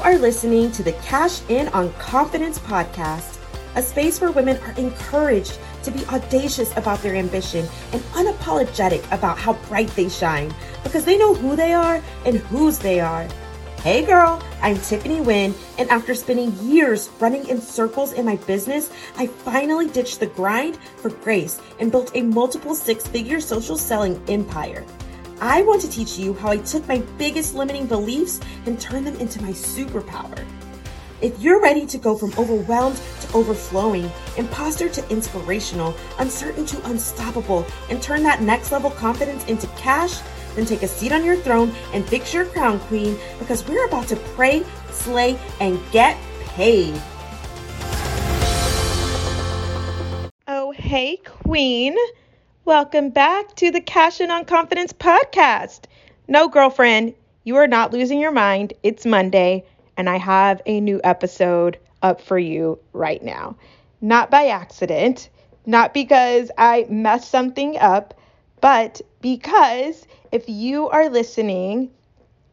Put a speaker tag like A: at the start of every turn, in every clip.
A: You are listening to the Cash In on Confidence podcast, a space where women are encouraged to be audacious about their ambition and unapologetic about how bright they shine because they know who they are and whose they are. Hey girl, I'm Tiffany Wynn, and after spending years running in circles in my business, I finally ditched the grind for grace and built a multiple six figure social selling empire. I want to teach you how I took my biggest limiting beliefs and turned them into my superpower. If you're ready to go from overwhelmed to overflowing, imposter to inspirational, uncertain to unstoppable, and turn that next level confidence into cash, then take a seat on your throne and fix your crown, queen, because we're about to pray, slay, and get paid.
B: Oh, hey, queen. Welcome back to the Cash In on Confidence podcast. No, girlfriend, you are not losing your mind. It's Monday, and I have a new episode up for you right now. Not by accident, not because I messed something up, but because if you are listening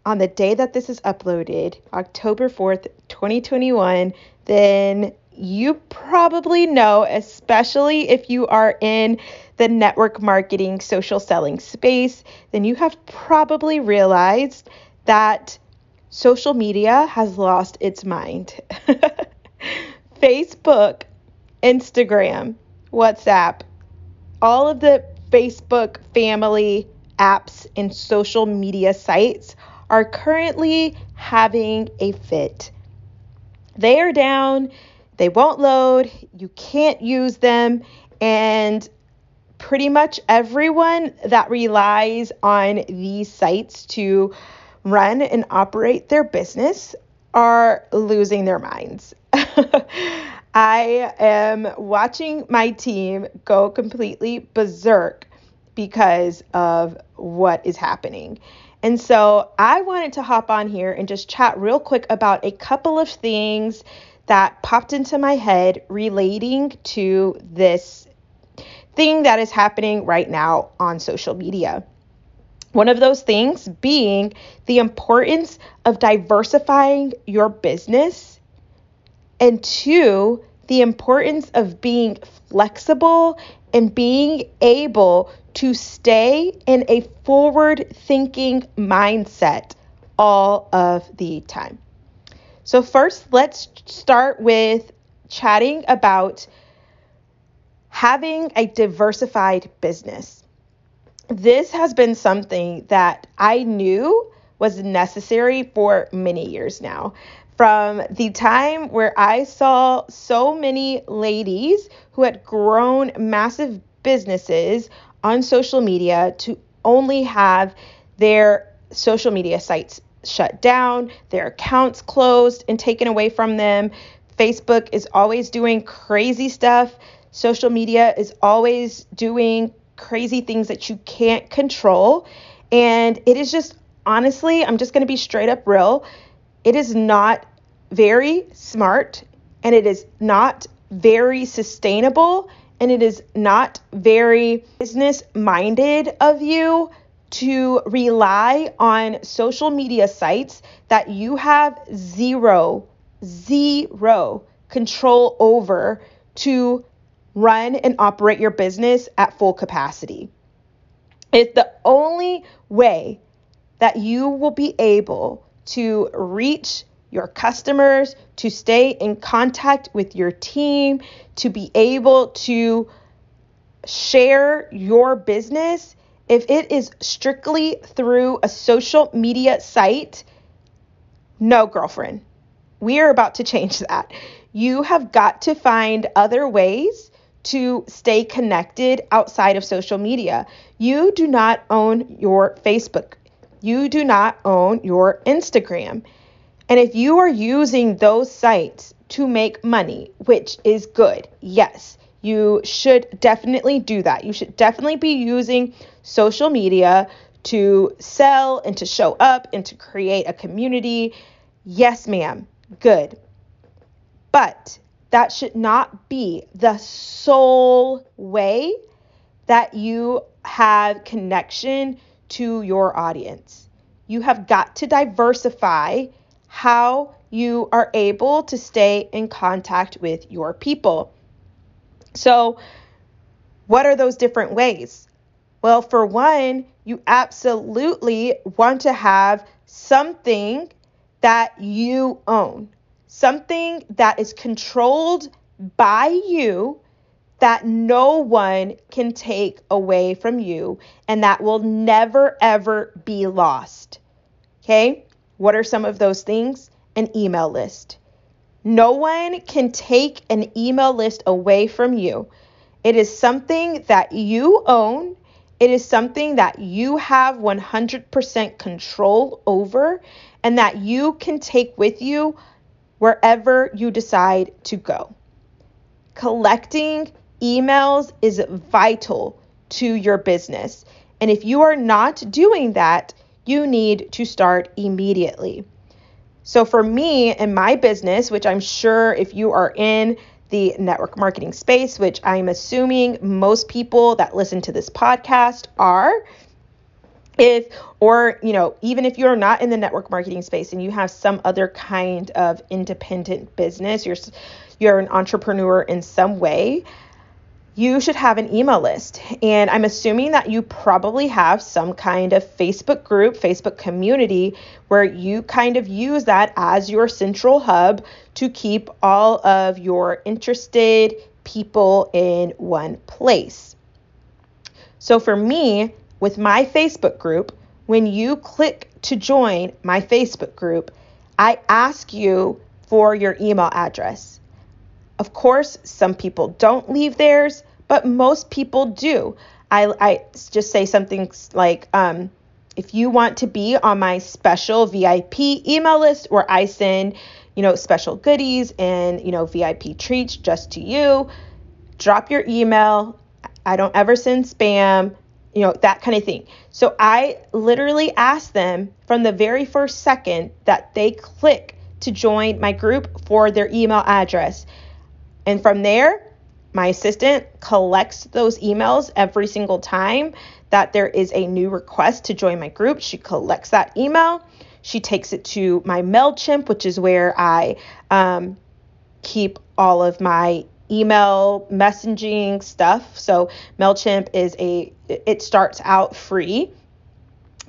B: on the day that this is uploaded, October 4th, 2021, then you probably know, especially if you are in the network marketing social selling space, then you have probably realized that social media has lost its mind. Facebook, Instagram, WhatsApp, all of the Facebook family apps and social media sites are currently having a fit. They are down, they won't load, you can't use them, and pretty much everyone that relies on these sites to run and operate their business are losing their minds. I am watching my team go completely berserk because of what is happening. And so I wanted to hop on here and just chat real quick about a couple of things that popped into my head relating to this thing that is happening right now on social media. One of those things being the importance of diversifying your business, and two, the importance of being flexible and being able to stay in a forward thinking mindset all of the time. So, first, let's start with chatting about having a diversified business. This has been something that I knew was necessary for many years now. From the time where I saw so many ladies who had grown massive businesses on social media to only have their social media sites shut down, their accounts closed and taken away from them. Facebook is always doing crazy stuff Social media is always doing crazy things that you can't control. And it is just, honestly, I'm just going to be straight up real. It is not very smart and it is not very sustainable and it is not very business minded of you to rely on social media sites that you have zero, zero control over to run and operate your business at full capacity. It's the only way that you will be able to reach your customers, to stay in contact with your team, to be able to share your business. If it is strictly through a social media site, no, girlfriend, we are about to change that. You have got to find other ways to stay connected outside of social media. You do not own your Facebook. You do not own your Instagram. And if you are using those sites to make money, which is good, yes, you should definitely do that. You should definitely be using social media to sell and to show up and to create a community. Yes, ma'am, good. But that should not be the sole way that you have connection to your audience. You have got to diversify how you are able to stay in contact with your people. So, what are those different ways? Well, for one, you absolutely want to have something that you own, something that is controlled by you that no one can take away from you and that will never ever be lost. Okay? What are some of those things? An email list. No one can take an email list away from you. It is something that you own. It is something that you have 100% control over and that you can take with you wherever you decide to go. Collecting emails is vital to your business. And if you are not doing that, you need to start immediately. So, for me and my business, which I'm sure if you are in the network marketing space, which I'm assuming most people that listen to this podcast are, if or you know even if you're not in the network marketing space and you have some other kind of independent business you're you're an entrepreneur in some way you should have an email list. And I'm assuming that you probably have some kind of Facebook group, Facebook community, where you kind of use that as your central hub to keep all of your interested people in one place. So for me, with my Facebook group, when you click to join my Facebook group, I ask you for your email address. Of course, some people don't leave theirs, but most people do. I, I just say something like, um, if you want to be on my special VIP email list where I send, you know, special goodies and, you know, VIP treats just to you, drop your email. I don't ever send spam, you know, that kind of thing. So I literally ask them from the very first second that they click to join my group for their email address. And from there, my assistant collects those emails every single time that there is a new request to join my group. She collects that email. She takes it to my MailChimp, which is where I um, keep all of my email messaging stuff. So MailChimp is a, it starts out free,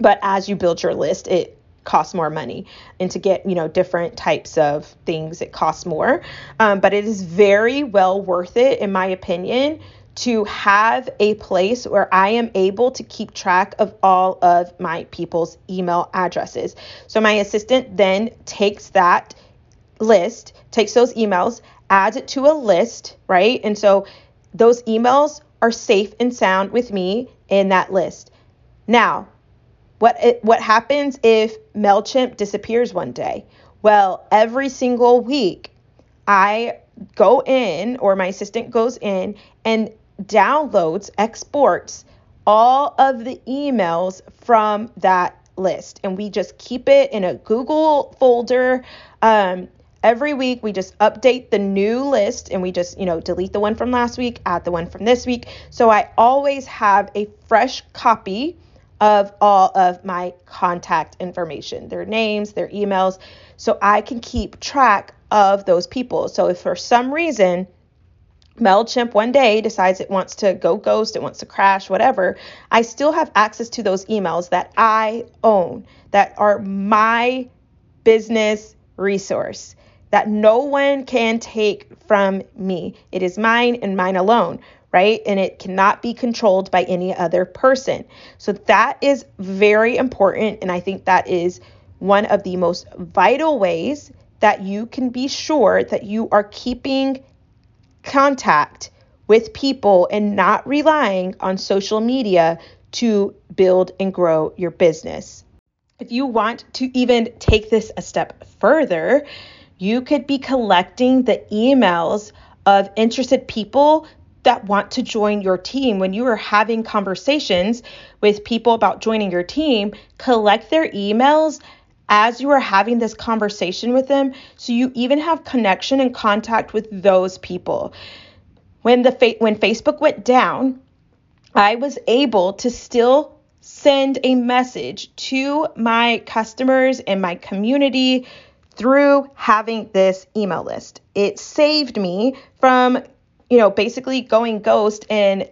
B: but as you build your list, it costs more money and to get you know different types of things it costs more um, but it is very well worth it in my opinion to have a place where I am able to keep track of all of my people's email addresses. So my assistant then takes that list, takes those emails, adds it to a list, right? And so those emails are safe and sound with me in that list. Now, what it, what happens if Mailchimp disappears one day? Well, every single week I go in or my assistant goes in and downloads, exports all of the emails from that list. And we just keep it in a Google folder. Um, every week we just update the new list and we just, you know, delete the one from last week, add the one from this week. So I always have a fresh copy of all of my contact information, their names, their emails, so I can keep track of those people. So if for some reason MailChimp one day decides it wants to go ghost, it wants to crash, whatever, I still have access to those emails that I own, that are my business resource, that no one can take from me. It is mine and mine alone right? And it cannot be controlled by any other person. So that is very important. And I think that is one of the most vital ways that you can be sure that you are keeping contact with people and not relying on social media to build and grow your business. If you want to even take this a step further, you could be collecting the emails of interested people that want to join your team, when you are having conversations with people about joining your team, collect their emails as you are having this conversation with them so you even have connection and contact with those people. When the fa- when Facebook went down, I was able to still send a message to my customers and my community through having this email list. It saved me from, you know, basically going ghost. And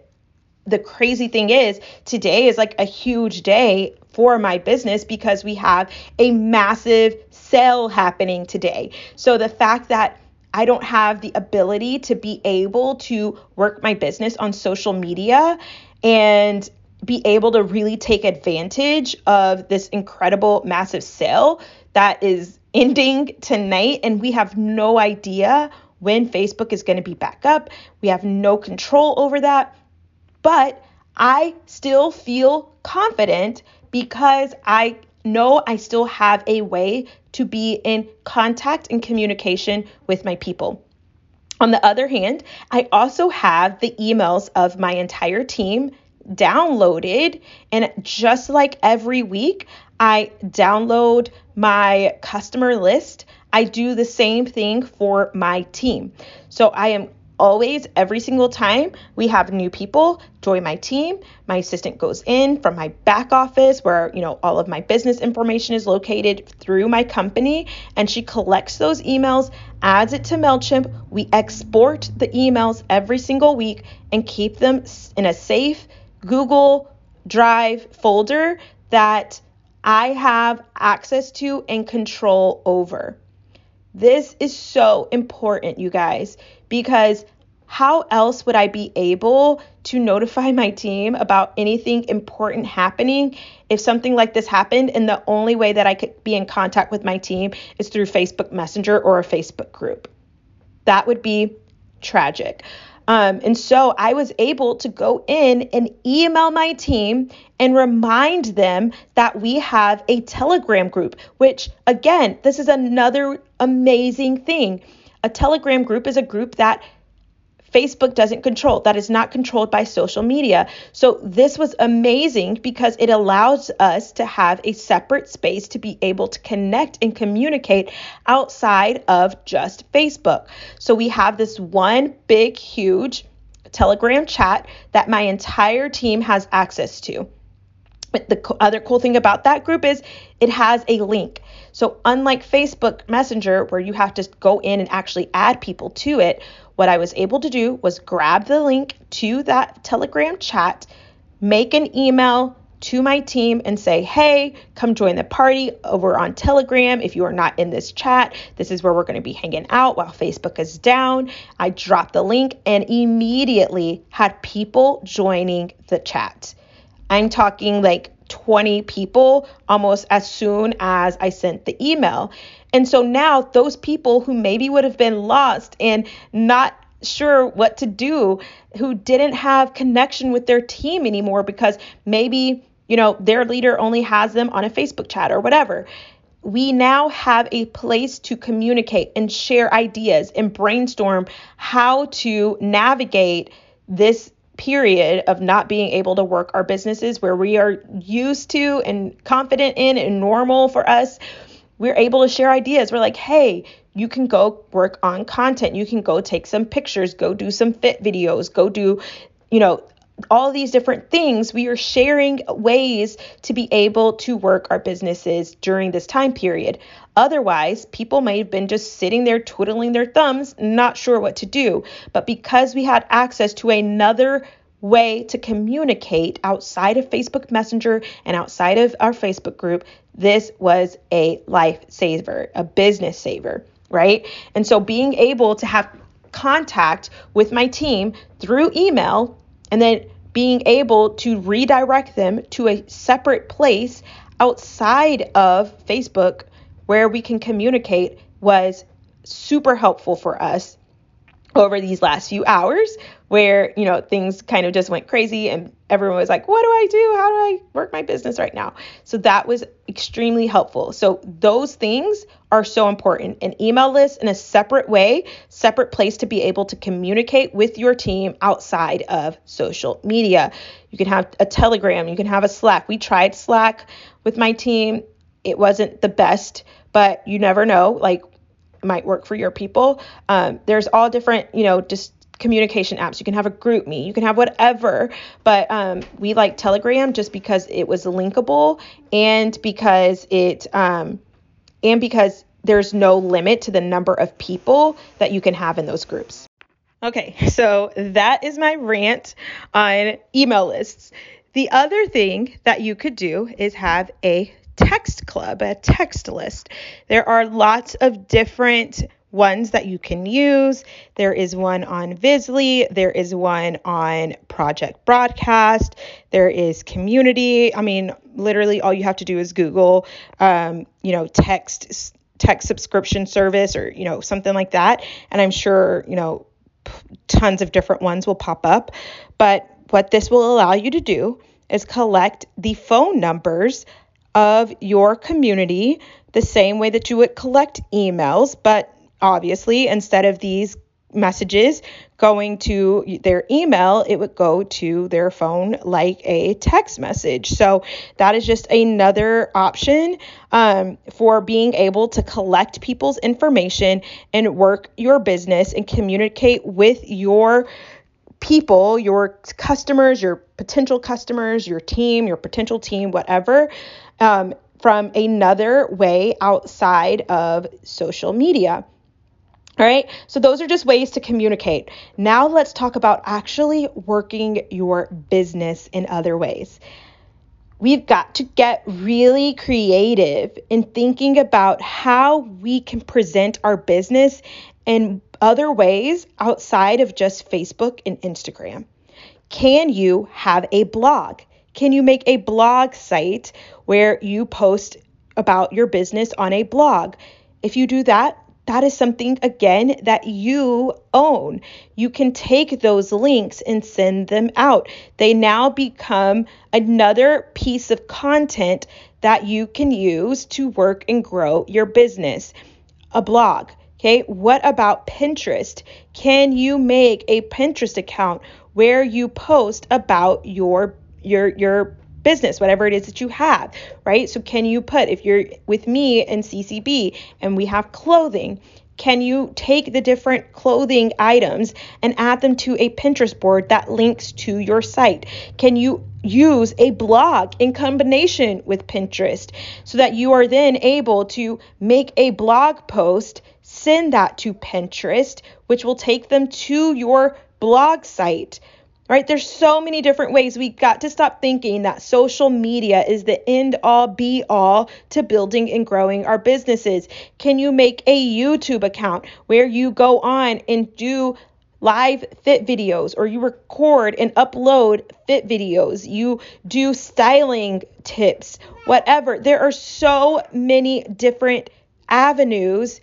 B: the crazy thing is, today is like a huge day for my business because we have a massive sale happening today. So the fact that I don't have the ability to be able to work my business on social media and be able to really take advantage of this incredible massive sale that is ending tonight and we have no idea when Facebook is going to be back up. We have no control over that. But I still feel confident because I know I still have a way to be in contact and communication with my people. On the other hand, I also have the emails of my entire team downloaded. And just like every week, I download my customer list. I do the same thing for my team. So I am always every single time we have new people join my team my assistant goes in from my back office where you know all of my business information is located through my company and she collects those emails adds it to mailchimp we export the emails every single week and keep them in a safe Google Drive folder that I have access to and control over. This is so important, you guys, because how else would I be able to notify my team about anything important happening if something like this happened? And the only way that I could be in contact with my team is through Facebook Messenger or a Facebook group. That would be tragic. Um, and so I was able to go in and email my team and remind them that we have a Telegram group, which, again, this is another amazing thing. A Telegram group is a group that Facebook doesn't control. That is not controlled by social media. So this was amazing because it allows us to have a separate space to be able to connect and communicate outside of just Facebook. So we have this one big, huge Telegram chat that my entire team has access to. But the other cool thing about that group is it has a link. So, unlike Facebook Messenger, where you have to go in and actually add people to it, what I was able to do was grab the link to that Telegram chat, make an email to my team and say, hey, come join the party over on Telegram. If you are not in this chat, this is where we're going to be hanging out while Facebook is down. I dropped the link and immediately had people joining the chat. I'm talking like 20 people almost as soon as I sent the email. And so now those people who maybe would have been lost and not sure what to do, who didn't have connection with their team anymore because maybe, you know, their leader only has them on a Facebook chat or whatever. We now have a place to communicate and share ideas and brainstorm how to navigate this period of not being able to work our businesses where we are used to and confident in and normal for us we're able to share ideas. We're like, hey, you can go work on content. You can go take some pictures, go do some fit videos, go do, you know, all these different things. We are sharing ways to be able to work our businesses during this time period. Otherwise, people may have been just sitting there twiddling their thumbs, not sure what to do. But because we had access to another way to communicate outside of Facebook Messenger and outside of our Facebook group, this was a lifesaver, a business saver, right? And so being able to have contact with my team through email and then being able to redirect them to a separate place outside of Facebook where we can communicate was super helpful for us over these last few hours where you know things kind of just went crazy and everyone was like what do i do? How do i work my business right now? So that was extremely helpful. So those things are so important. An email list in a separate way separate place to be able to communicate with your team outside of social media. You can have a telegram you can have a slack. We tried slack with my team. It wasn't the best but you never know like might work for your people. Um, there's all different, you know, just communication apps. You can have a GroupMe, you can have whatever. But um, we like Telegram just because it was linkable and because it um, and because there's no limit to the number of people that you can have in those groups. Okay, so that is my rant on email lists. The other thing that you could do is have a text club, a text list. There are lots of different ones that you can use. There is one on Visly, there is one on Project Broadcast, there is Community. I mean, literally all you have to do is Google, um, you know, text text subscription service or you know something like that, and I'm sure you know tons of different ones will pop up. But what this will allow you to do is collect the phone numbers of your community the same way that you would collect emails, but obviously, instead of these messages going to their email, it would go to their phone like a text message. So that is just another option um, for being able to collect people's information and work your business and communicate with your people, your customers, your potential customers, your team, your potential team, whatever. Um, from another way outside of social media. All right, so those are just ways to communicate. Now let's talk about actually working your business in other ways. We've got to get really creative in thinking about how we can present our business in other ways outside of just Facebook and Instagram. Can you have a blog? Can you make a blog site where you post about your business on a blog? If you do that, that is something, again, that you own. You can take those links and send them out. They now become another piece of content that you can use to work and grow your business. A blog. Okay, what about Pinterest? Can you make a Pinterest account where you post about your your your business, whatever it is that you have, right? So, can you put, if you're with me and CCB and we have clothing, can you take the different clothing items and add them to a Pinterest board that links to your site? Can you use a blog in combination with Pinterest so that you are then able to make a blog post, send that to Pinterest, which will take them to your blog site? Right? There's so many different ways. We got to stop thinking that social media is the end all be all to building and growing our businesses. Can you make a YouTube account where you go on and do live fit videos or you record and upload fit videos, you do styling tips, whatever. There are so many different avenues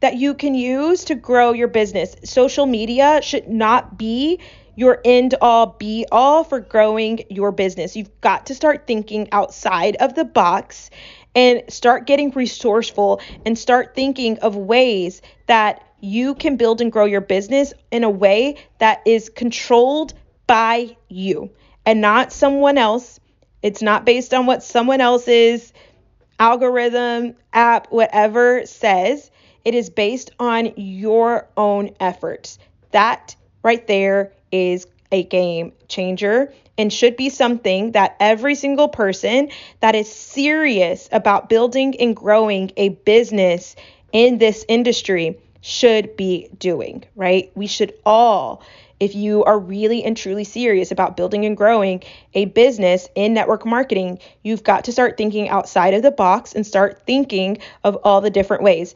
B: that you can use to grow your business. Social media should not be your end all be all for growing your business. You've got to start thinking outside of the box and start getting resourceful and start thinking of ways that you can build and grow your business in a way that is controlled by you and not someone else. It's not based on what someone else's algorithm, app, whatever says. It is based on your own efforts. That right there is a game changer and should be something that every single person that is serious about building and growing a business in this industry should be doing, right? We should all, if you are really and truly serious about building and growing a business in network marketing, you've got to start thinking outside of the box and start thinking of all the different ways.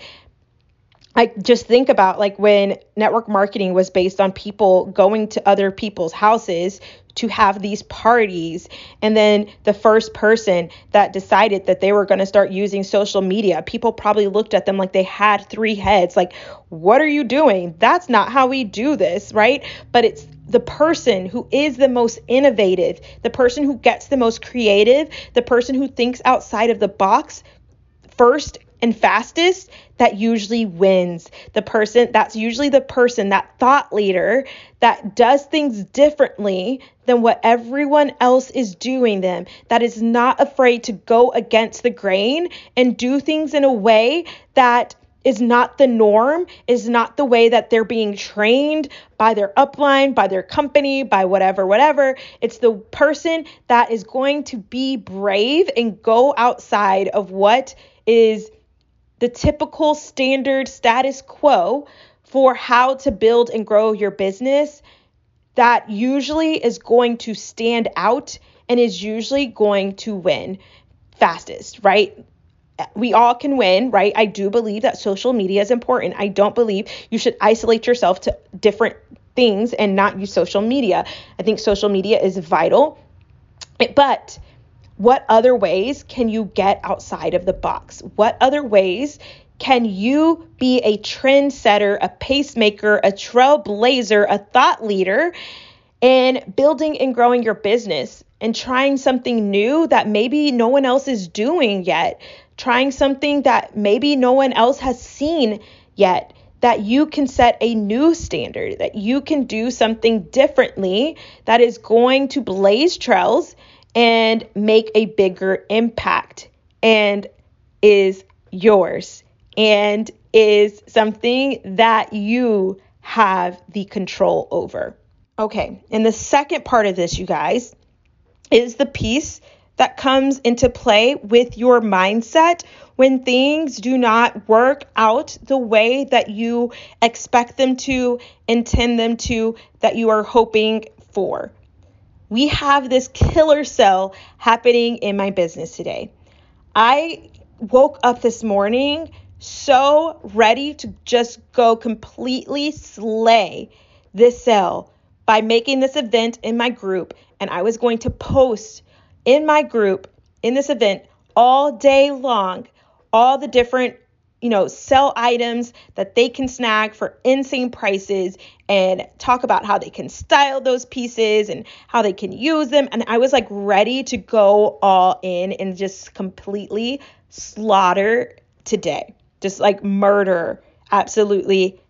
B: I just think about like when network marketing was based on people going to other people's houses to have these parties. And then the first person that decided that they were going to start using social media, people probably looked at them like they had three heads. Like, what are you doing? That's not how we do this, right? But it's the person who is the most innovative, the person who gets the most creative, the person who thinks outside of the box first and fastest that usually wins. The person that's usually the person, that thought leader that does things differently than what everyone else is doing them, that is not afraid to go against the grain and do things in a way that is not the norm, is not the way that they're being trained by their upline, by their company, by whatever, whatever. It's the person that is going to be brave and go outside of what is the typical standard status quo for how to build and grow your business that usually is going to stand out and is usually going to win fastest, right? We all can win, right? I do believe that social media is important. I don't believe you should isolate yourself to different things and not use social media. I think social media is vital. But what other ways can you get outside of the box? What other ways can you be a trendsetter, a pacemaker, a trailblazer, a thought leader in building and growing your business and trying something new that maybe no one else is doing yet? Trying something that maybe no one else has seen yet? That you can set a new standard, that you can do something differently that is going to blaze trails and make a bigger impact and is yours and is something that you have the control over. Okay, and the second part of this, you guys, is the piece that comes into play with your mindset when things do not work out the way that you expect them to, intend them to, that you are hoping for. We have this killer cell happening in my business today. I woke up this morning so ready to just go completely slay this cell by making this event in my group. And I was going to post in my group in this event all day long all the different you know, sell items that they can snag for insane prices and talk about how they can style those pieces and how they can use them. And I was like ready to go all in and just completely slaughter today just like murder, absolutely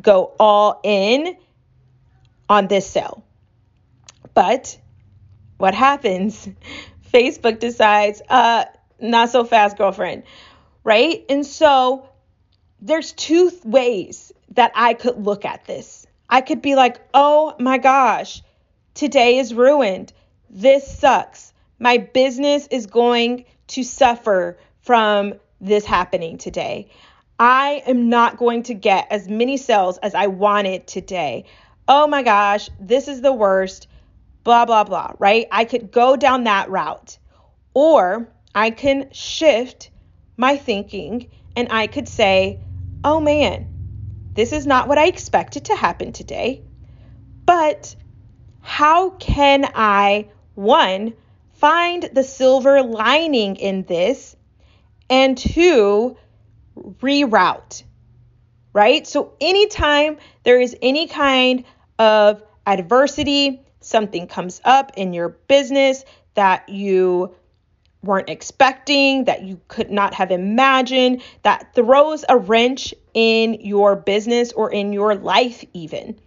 B: go all in on this sale. But what happens? Facebook decides, uh, not so fast, girlfriend, right? And so there's two ways that I could look at this. I could be like, oh my gosh, today is ruined. This sucks. My business is going to suffer from this happening today. I am not going to get as many sales as I wanted today. Oh my gosh, this is the worst. Blah, blah, blah, right? I could go down that route. Or I can shift my thinking and I could say, oh man, this is not what I expected to happen today. But how can I, one, find the silver lining in this and two, reroute, right? So, anytime there is any kind of adversity, something comes up in your business that you weren't expecting, that you could not have imagined, that throws a wrench in your business or in your life, even.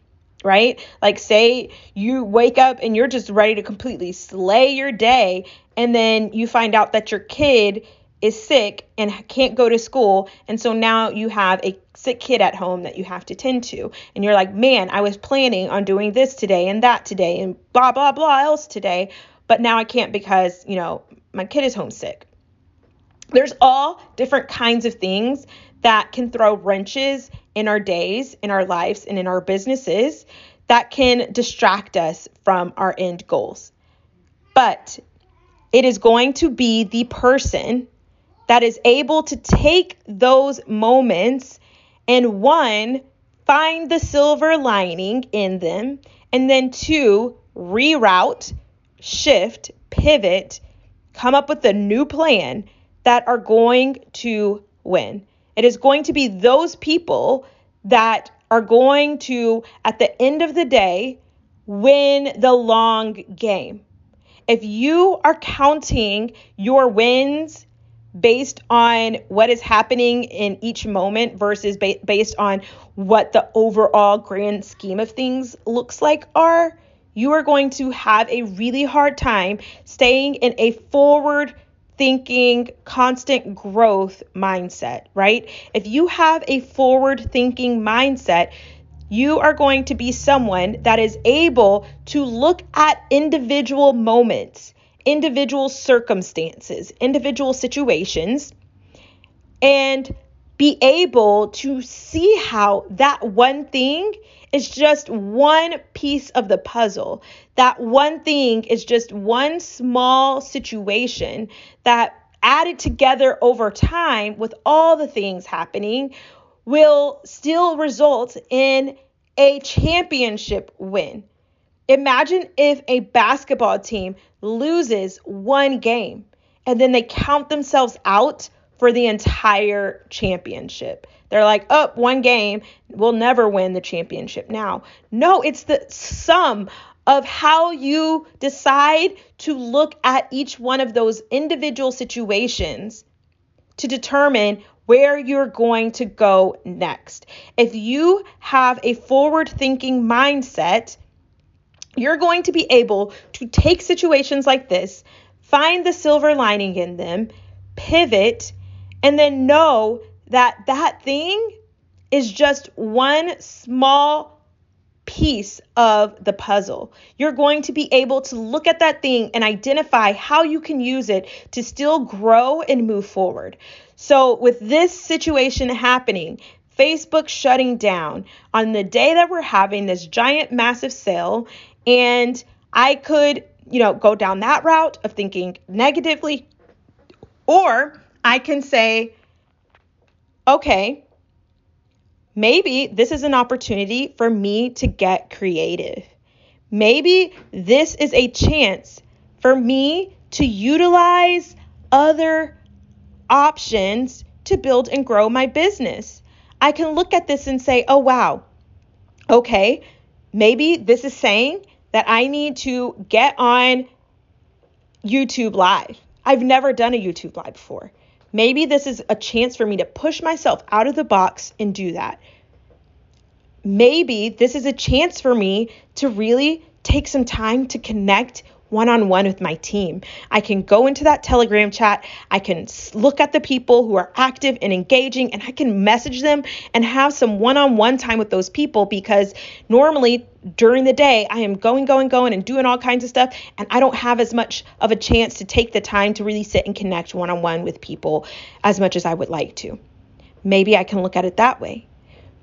B: Right? Like, say you wake up and you're just ready to completely slay your day, and then you find out that your kid is sick and can't go to school. And so now you have a sick kid at home that you have to tend to. And you're like, man, I was planning on doing this today and that today and blah, blah, blah else today. But now I can't because, you know, my kid is homesick. There's all different kinds of things that can throw wrenches in our days, in our lives, and in our businesses that can distract us from our end goals. But it is going to be the person that is able to take those moments and one, find the silver lining in them, and then two, reroute, shift, pivot, come up with a new plan that are going to win. It is going to be those people that are going to, at the end of the day, win the long game. If you are counting your wins based on what is happening in each moment versus ba- based on what the overall grand scheme of things looks like are, you are going to have a really hard time staying in a forward thinking, constant growth mindset, right? If you have a forward thinking mindset, you are going to be someone that is able to look at individual moments individual circumstances, individual situations, and be able to see how that one thing is just one piece of the puzzle. That one thing is just one small situation that added together over time with all the things happening will still result in a championship win. Imagine if a basketball team loses one game and then they count themselves out for the entire championship. They're like, oh, one game, we'll never win the championship now. No, it's the sum of how you decide to look at each one of those individual situations to determine where you're going to go next. If you have a forward thinking mindset, you're going to be able to take situations like this, find the silver lining in them, pivot, and then know that that thing is just one small piece of the puzzle. You're going to be able to look at that thing and identify how you can use it to still grow and move forward. So, with this situation happening, Facebook shutting down on the day that we're having this giant, massive sale, and I could, you know, go down that route of thinking negatively, or I can say, okay, maybe this is an opportunity for me to get creative. Maybe this is a chance for me to utilize other options to build and grow my business. I can look at this and say, oh, wow, okay, maybe this is saying that I need to get on YouTube Live. I've never done a YouTube Live before. Maybe this is a chance for me to push myself out of the box and do that. Maybe this is a chance for me to really take some time to connect one on one with my team. I can go into that Telegram chat. I can look at the people who are active and engaging, and I can message them and have some one on one time with those people because normally during the day I am going, going, going and doing all kinds of stuff, and I don't have as much of a chance to take the time to really sit and connect one on one with people as much as I would like to. Maybe I can look at it that way.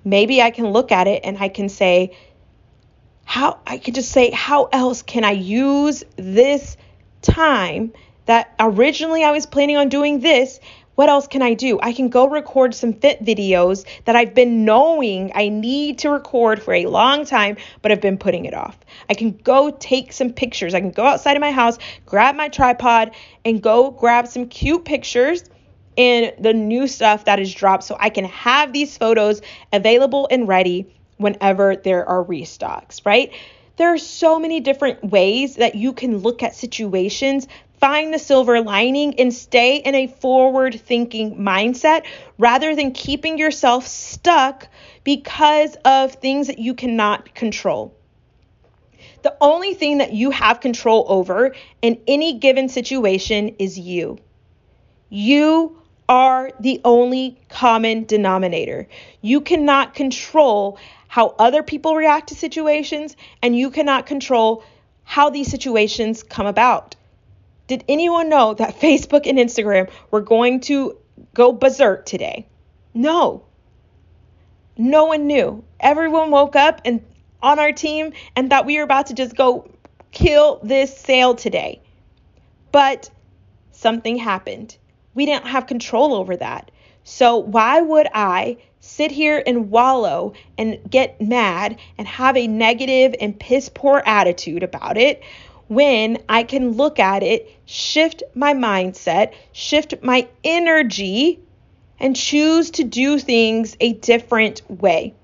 B: Maybe I can look at it and I can say, how I could just say, how else can I use this time that originally I was planning on doing this? What else can I do? I can go record some fit videos that I've been knowing I need to record for a long time, but I've been putting it off. I can go take some pictures. I can go outside of my house, grab my tripod, and go grab some cute pictures in the new stuff that is dropped so I can have these photos available and ready whenever there are restocks, right? There are so many different ways that you can look at situations, find the silver lining, and stay in a forward thinking mindset rather than keeping yourself stuck because of things that you cannot control. The only thing that you have control over in any given situation is you. You are the only common denominator. You cannot control how other people react to situations, and you cannot control how these situations come about. Did anyone know that Facebook and Instagram were going to go berserk today? No. No one knew. Everyone woke up and on our team and thought we were about to just go kill this sale today. But something happened. We didn't have control over that. So why would I sit here and wallow and get mad and have a negative and piss poor attitude about it when I can look at it, shift my mindset, shift my energy, and choose to do things a different way.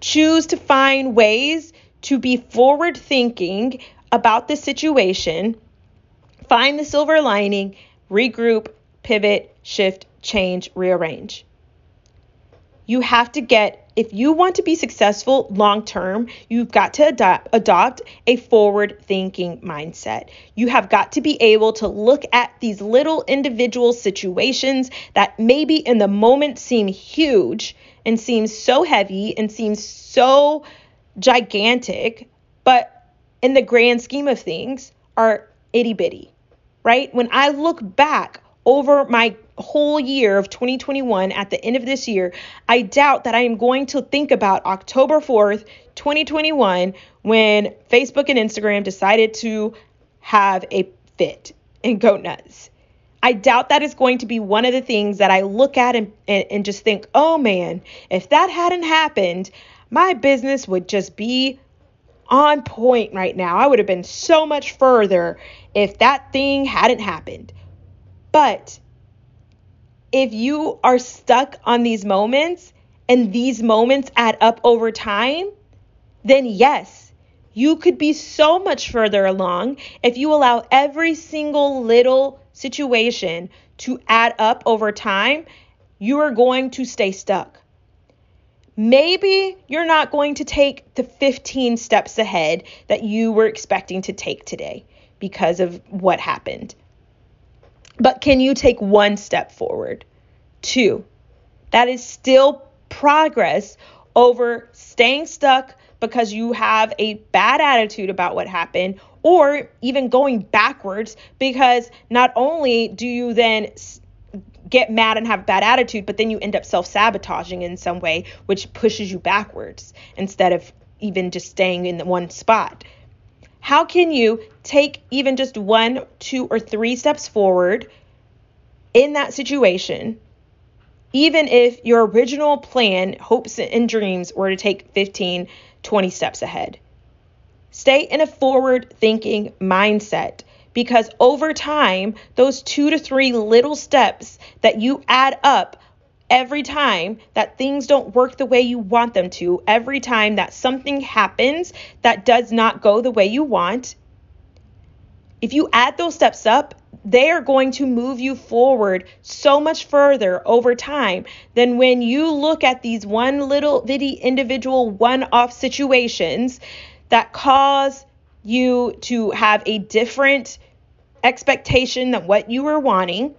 B: Choose to find ways to be forward thinking about the situation, find the silver lining, regroup, pivot, shift, change, rearrange. You have to get, if you want to be successful long term, you've got to adopt, adopt a forward thinking mindset. You have got to be able to look at these little individual situations that maybe in the moment seem huge and seem so heavy and seem so gigantic, but in the grand scheme of things are itty bitty, right? When I look back over my whole year of 2021 at the end of this year, I doubt that I am going to think about October 4th, 2021, when Facebook and Instagram decided to have a fit and go nuts. I doubt that is going to be one of the things that I look at and, and, and just think, oh man, if that hadn't happened, my business would just be on point right now. I would have been so much further if that thing hadn't happened. But if you are stuck on these moments and these moments add up over time, then yes, you could be so much further along if you allow every single little situation to add up over time. You are going to stay stuck. Maybe you're not going to take the 15 steps ahead that you were expecting to take today because of what happened. But can you take one step forward? Two, that is still progress over staying stuck because you have a bad attitude about what happened or even going backwards because not only do you then get mad and have a bad attitude, but then you end up self sabotaging in some way, which pushes you backwards instead of even just staying in the one spot. How can you take even just one, two, or three steps forward in that situation, even if your original plan, hopes, and dreams were to take 15, 20 steps ahead? Stay in a forward thinking mindset because over time, those two to three little steps that you add up every time that things don't work the way you want them to, every time that something happens that does not go the way you want, if you add those steps up, they are going to move you forward so much further over time than when you look at these one little bitty individual one off situations that cause you to have a different expectation than what you were wanting,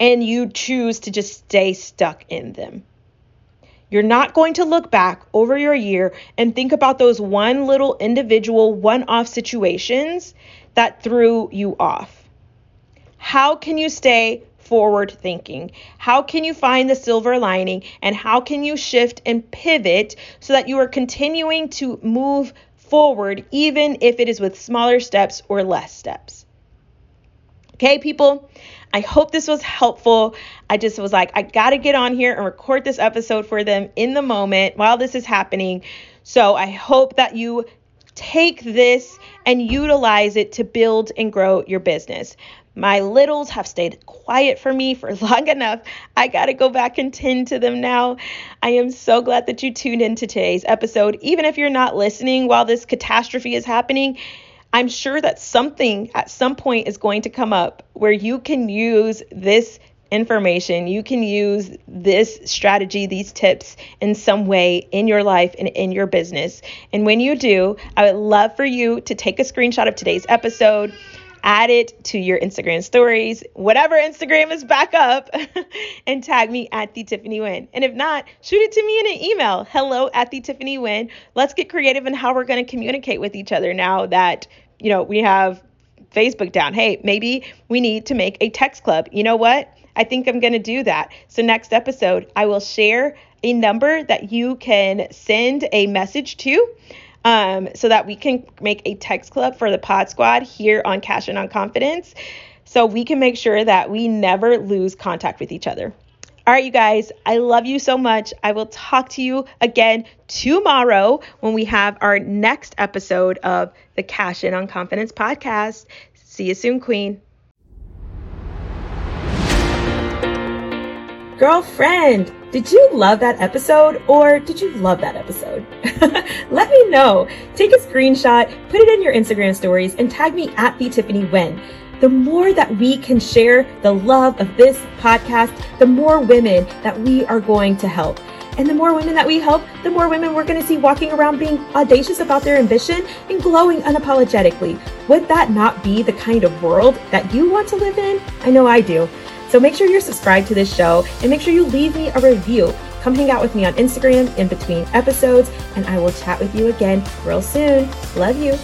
B: and you choose to just stay stuck in them. You're not going to look back over your year and think about those one little individual one off situations that threw you off. How can you stay forward thinking? How can you find the silver lining? And how can you shift and pivot so that you are continuing to move forward, even if it is with smaller steps or less steps? Okay, people, I hope this was helpful. I just was like, I got to get on here and record this episode for them in the moment while this is happening. So I hope that you take this and utilize it to build and grow your business. My littles have stayed quiet for me for long enough. I got to go back and tend to them now. I am so glad that you tuned into today's episode. Even if you're not listening while this catastrophe is happening, I'm sure that something at some point is going to come up where you can use this information, you can use this strategy, these tips in some way in your life and in your business. And when you do, I would love for you to take a screenshot of today's episode add it to your Instagram stories, whatever Instagram is back up, and tag me at the Tiffany Win. And if not, shoot it to me in an email, hello at the Tiffany Win. Let's get creative in how we're going to communicate with each other now that, you know, we have Facebook down. Hey, maybe we need to make a text club. You know what? I think I'm going to do that. So, next episode, I will share a number that you can send a message to um, so that we can make a text club for the Pod Squad here on Cash In on Confidence so we can make sure that we never lose contact with each other. All right, you guys, I love you so much. I will talk to you again tomorrow when we have our next episode of the Cash In on Confidence podcast. See you soon, Queen.
A: Girlfriend, did you love that episode or did you love that episode? Let me know. Take a screenshot, put it in your Instagram stories, and tag me at the Tiffany Wen. The more that we can share the love of this podcast, the more women that we are going to help. And the more women that we help, the more women we're going to see walking around being audacious about their ambition and glowing unapologetically. Would that not be the kind of world that you want to live in? I know I do. So make sure you're subscribed to this show and make sure you leave me a review. Come hang out with me on Instagram in between episodes, and I will chat with you again real soon. Love you.